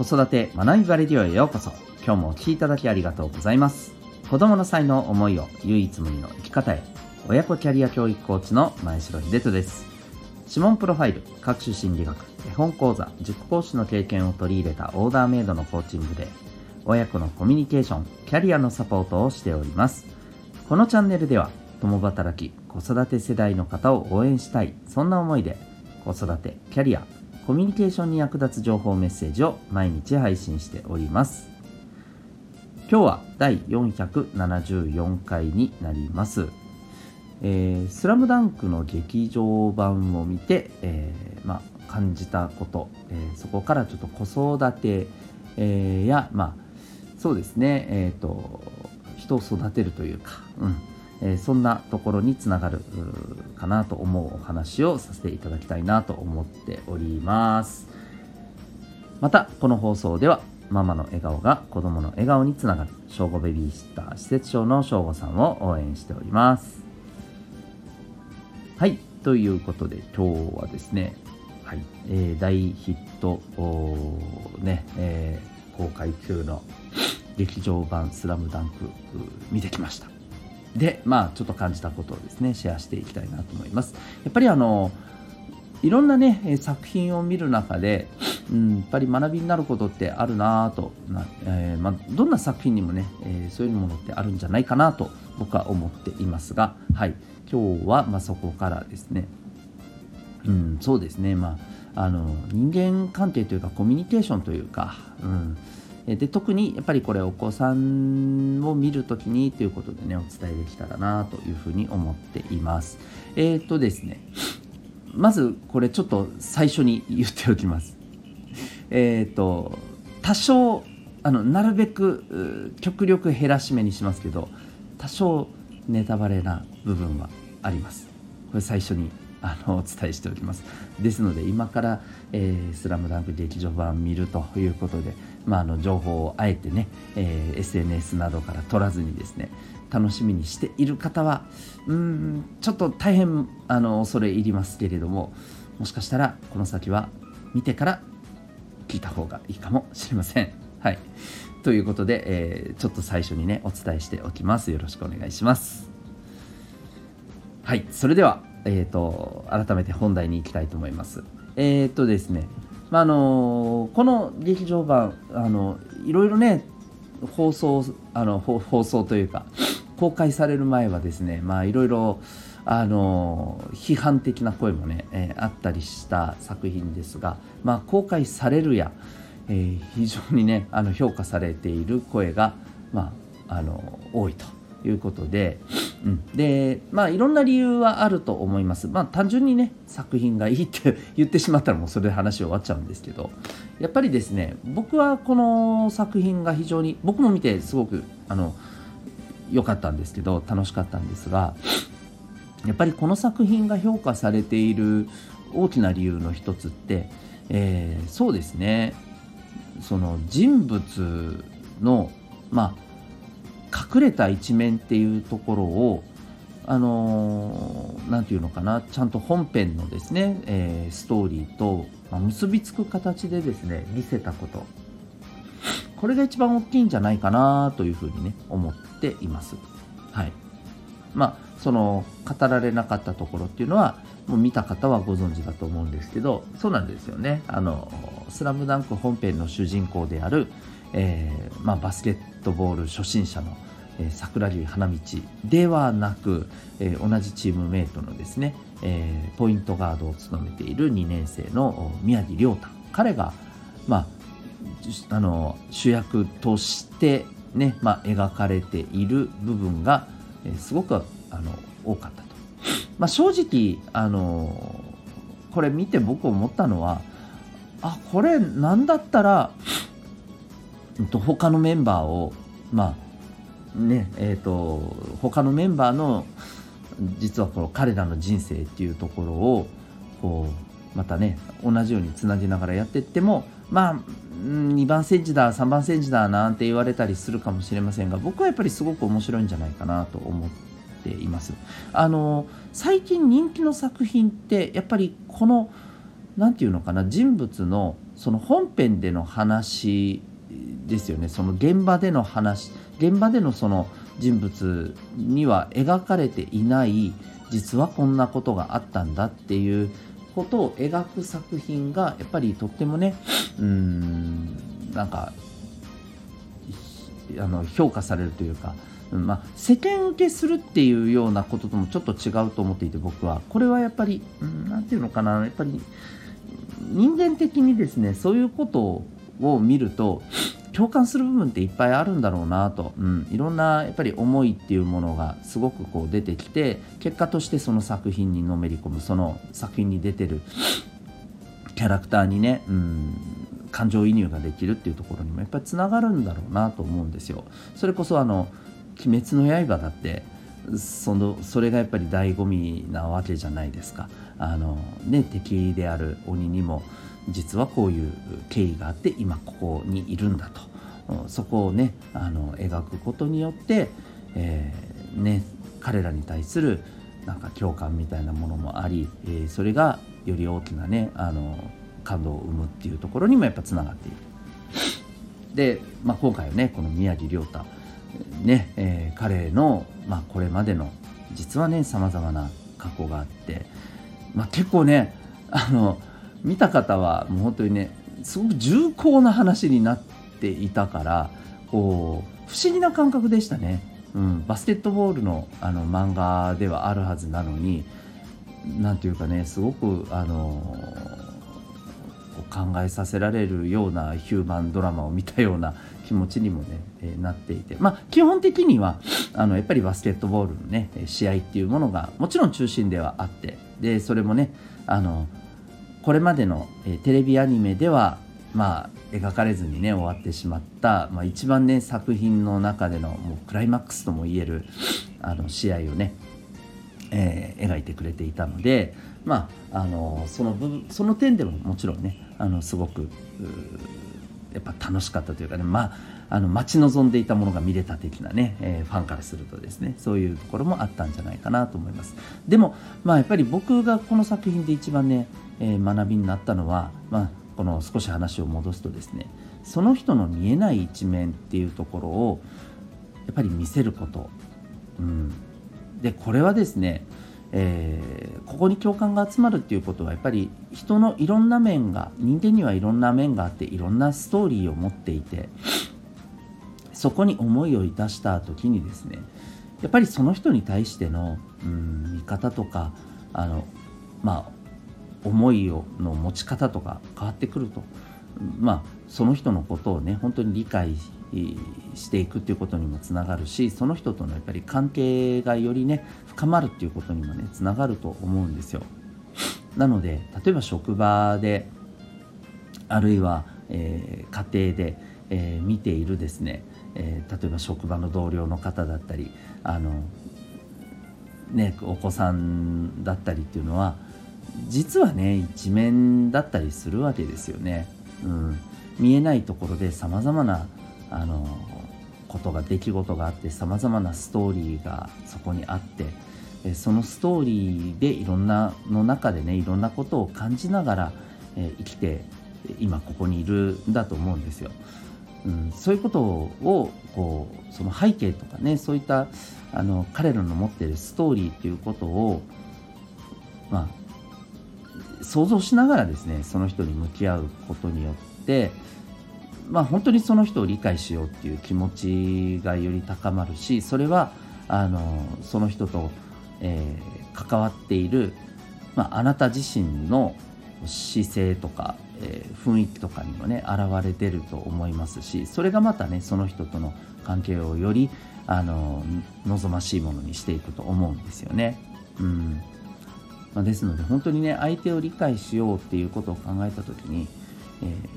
子育て学びバレデオへようこそ。今日もお聴きいただきありがとうございます。子供の才能思いを唯一無二の生き方へ。親子キャリア教育コーチの前城秀人です。指紋プロファイル各種心理学絵本講座塾講師の経験を取り入れたオーダーメイドのコーチングで親子のコミュニケーションキャリアのサポートをしております。このチャンネルでは共働き子育て世代の方を応援したいそんな思いで子育てキャリアコミュニケーションに役立つ情報メッセージを毎日配信しております。今日は第474回になります。えー、スラムダンクの劇場版を見て、えー、まあ、感じたこと、えー、そこからちょっと子育て、えや、まあ、そうですね、えーと、人を育てるというか、うん。えそんなところにつながるかなと思うお話をさせていただきたいなと思っております。またこの放送ではママの笑顔が子供の笑顔につながる正午ベビーシッター施設長の正午さんを応援しております。はい、ということで今日はですね、はい。えー、大ヒット、ねえー、公開中の劇場版スラムダンク見てきました。で、まあちょっと感じたことをですね、シェアしていきたいなと思います。やっぱりあの、いろんなね、作品を見る中で、うん、やっぱり学びになることってあるなぁとな、えー、まあ、どんな作品にもね、えー、そういうものってあるんじゃないかなと僕は思っていますが、はい、今日はまそこからですね、うん、そうですね、まあ、あの人間関係というかコミュニケーションというか、うん、で特にやっぱりこれお子さんを見るときにということでねお伝えできたらなというふうに思っています。えっ、ー、とですねまずこれちょっと最初に言っておきます。えっ、ー、と多少あのなるべく極力減らし目にしますけど多少ネタバレな部分はありますこれ最初にあのお伝えしておきますですので今から「えー、スラムダンク劇場版見るということで、まあ、あの情報をあえてね、えー、SNS などから取らずにですね楽しみにしている方はうんちょっと大変あの恐れ入りますけれどももしかしたらこの先は見てから聞いた方がいいかもしれません。はい。ということで、えー、ちょっと最初にねお伝えしておきます。よろしくお願いします。はい。それではえっ、ー、と改めて本題に行きたいと思います。えっ、ー、とですねまあ、あのこの劇場版あのいろいろね放送あの放送というか公開される前はですねまあいろいろあの批判的な声もね、えー、あったりした作品ですが、まあ、公開されるやえー、非常にねあの評価されている声が、まあ、あの多いと。いうことで、うん、でまあいろんな理由はあると思います。まあ単純にね作品がいいって 言ってしまったらもうそれで話終わっちゃうんですけどやっぱりですね僕はこの作品が非常に僕も見てすごくあの良かったんですけど楽しかったんですがやっぱりこの作品が評価されている大きな理由の一つって、えー、そうですね。その人物のまあ隠れた一面っていうところをあの何、ー、て言うのかなちゃんと本編のですね、えー、ストーリーと、結びつく形でですね見せたこと。これが一番大きいんじゃないかなというふうにね思っています。はい。まあその語られなかったところっていうのはもう見た方はご存知だと思うんですけどそうなんですよね。あの「スラムダンク本編の主人公である、えー、まあ、バスケットボール初心者の、え、桜流花道ではなく、え、同じチームメイトのですね、えポイントガードを務めている2年生の宮城亮太彼が、まあ、あの主役としてね、まあ、描かれている部分が、えすごくあの多かったと。まあ、正直あのこれ見て僕思ったのはあこれなんだったら、えっと、他のメンバーをまあねえっ、ー、と他のメンバーの実はこの彼らの人生っていうところをこうまたね同じようにつなぎながらやっていってもまあ2番センチだ3番センチだなんて言われたりするかもしれませんが僕はやっぱりすごく面白いんじゃないかなと思っています。あの最近人気の作品ってやっぱりこの何て言うのかな人物のその本編での話ですよねその現場での話現場でのその人物には描かれていない実はこんなことがあったんだっていうことを描く作品がやっぱりとってもねうんなんかあの評価されるというか、うんまあ、世間受けするっていうようなことともちょっと違うと思っていて僕はこれはやっぱり何、ん、て言うのかなやっぱり人間的にですねそういうことを見ると共感する部分っていっぱいあるんだろうなと、うん、いろんなやっぱり思いっていうものがすごくこう出てきて結果としてその作品にのめり込むその作品に出てる キャラクターにね、うん、感情移入ができるっていうところにもやっぱりつながるんだろうなと思うんですよ。それこそあの「鬼滅の刃」だってそのそれがやっぱり醍醐味なわけじゃないですか。あのね、敵である鬼にも実はこういう経緯があって今ここにいるんだとそこをねあの描くことによって、えー、ね、彼らに対するなんか共感みたいなものもあり、えー、それがより大きなねあの感動を生むっていうところにもやっぱつながっている。で、まあ、今回はねこの宮城亮太ね、えー、彼の、まあ、これまでの実はねさまざまな過去があって、まあ、結構ねあの見た方はもう本当にねすごく重厚な話になってていたからこう不思議な感覚でしたね、うん、バスケットボールのあの漫画ではあるはずなのに何ていうかねすごくあの考えさせられるようなヒューマンドラマを見たような気持ちにもね、え、なっていて。まあ基本的にはあのやっぱりバスケットボールのね試合っていうものがもちろん中心ではあって。でそれもねあのこれまでの、えテレビアニメではまあ描かれずにね終わってしまった、まあ、一番ね作品の中でのもうクライマックスともいえるあの試合をね、えー、描いてくれていたのでまああのその分その点でももちろんねあのすごくやっぱ楽しかったというかねまああの待ち望んでいたものが見れた的なね、えー、ファンからするとですねそういうところもあったんじゃないかなと思います。でもまあやっぱり僕がこの作品で一番ねえー、学びになったのは、まあ、この少し話を戻すとですねその人の見えない一面っていうところをやっぱり見せること、うん、でこれはですね、えー、ここに共感が集まるっていうことはやっぱり人のいろんな面が人間にはいろんな面があっていろんなストーリーを持っていてそこに思いをいたした時にですねやっぱりその人に対しての、うん、見方とかあのまあ思いをの持ち方とか変わってくるとまあその人のことをね本当に理解していくっていうことにもつながるしその人とのやっぱり関係がよりね深まるっていうことにもねつながると思うんですよ。なので例えば職場であるいは、えー、家庭で、えー、見ているですね、えー、例えば職場の同僚の方だったりあの、ね、お子さんだったりっていうのは実はね一面だったりするわけですよね。うん、見えないところでさまざまなあのことが出来事があってさまざまなストーリーがそこにあってそのストーリーでいろんなの中でねいろんなことを感じながら、生きて今ここにいるんだと思うんですよ。うん、そういうことをこうその背景とかねそういったあの彼らの持ってるストーリーっていうことを、まあ、想像しながらですねその人に向き合うことによってまあ本当にその人を理解しようっていう気持ちがより高まるしそれはあのその人と、えー、関わっている、まあ、あなた自身の姿勢とか、えー、雰囲気とかにもね現れてると思いますしそれがまたねその人との関係をよりあの望ましいものにしていくと思うんですよね。うんまあ、ですので本当にね相手を理解しようっていうことを考えた時に、えー、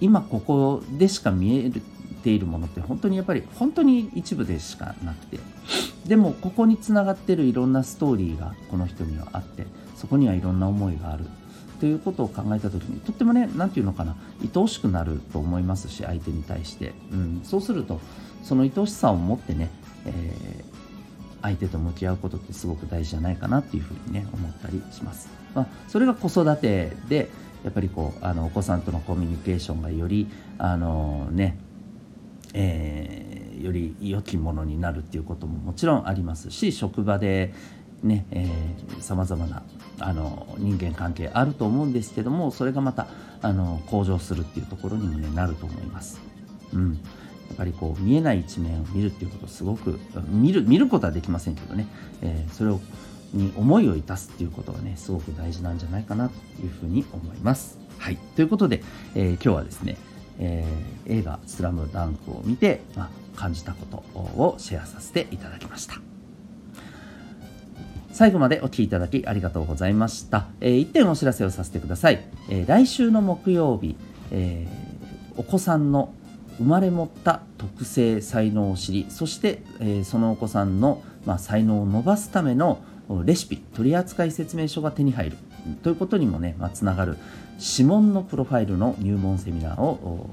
今ここでしか見えているものって本当にやっぱり本当に一部でしかなくてでもここにつながってるいろんなストーリーがこの人にはあってそこにはいろんな思いがあるということを考えた時にとってもね何て言うのかな愛おしくなると思いますし相手に対して、うん、そうするとその愛おしさを持ってね、え相手と向き合うことってすごく大事じゃないかなっていうふうにね思ったりします。まあ、それが子育てで、やっぱりこうあのお子さんとのコミュニケーションがよりあのねえー、より良きものになるっていうことももちろんありますし職場でねさまざまなあの人間関係あると思うんですけどもそれがまたあの向上するっていうところにも、ね、なると思います。うん、やっぱりこう見えない一面を見るっていうことすごく見る見ることはできませんけどね、えー、それをに思いをいたすっていうことがねすごく大事なんじゃないかなというふうに思います。はいということで、えー、今日はですね、えー、映画「スラムダンクを見て、まあ、感じたことをシェアさせていただきました。最後までお聴きいただきありがとうございました。えー、1点お知らせをさせてください。えー、来週の木曜日、えー、お子さんの生まれ持った特性才能を知りそして、えー、そのお子さんの、まあ、才能を伸ばすためのレシピ取扱説明書が手に入るということにもね、まあ、つながる指紋のプロファイルの入門セミナーを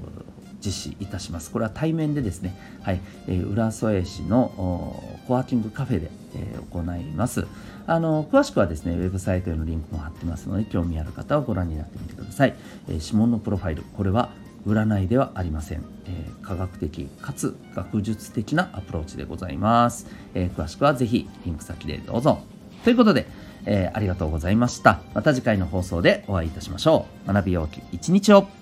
実施いたします。これは対面でですね、はい、えー、浦添市のコワーキングカフェで、えー、行います。あの詳しくはですね、ウェブサイトへのリンクも貼ってますので、興味ある方はご覧になってみてください。えー、指紋のプロファイル、これは占いではありません、えー、科学的かつ学術的なアプローチでございます、えー、詳しくはぜひリンク先でどうぞ。ということで、えー、ありがとうございました。また次回の放送でお会いいたしましょう。学びようき一日を。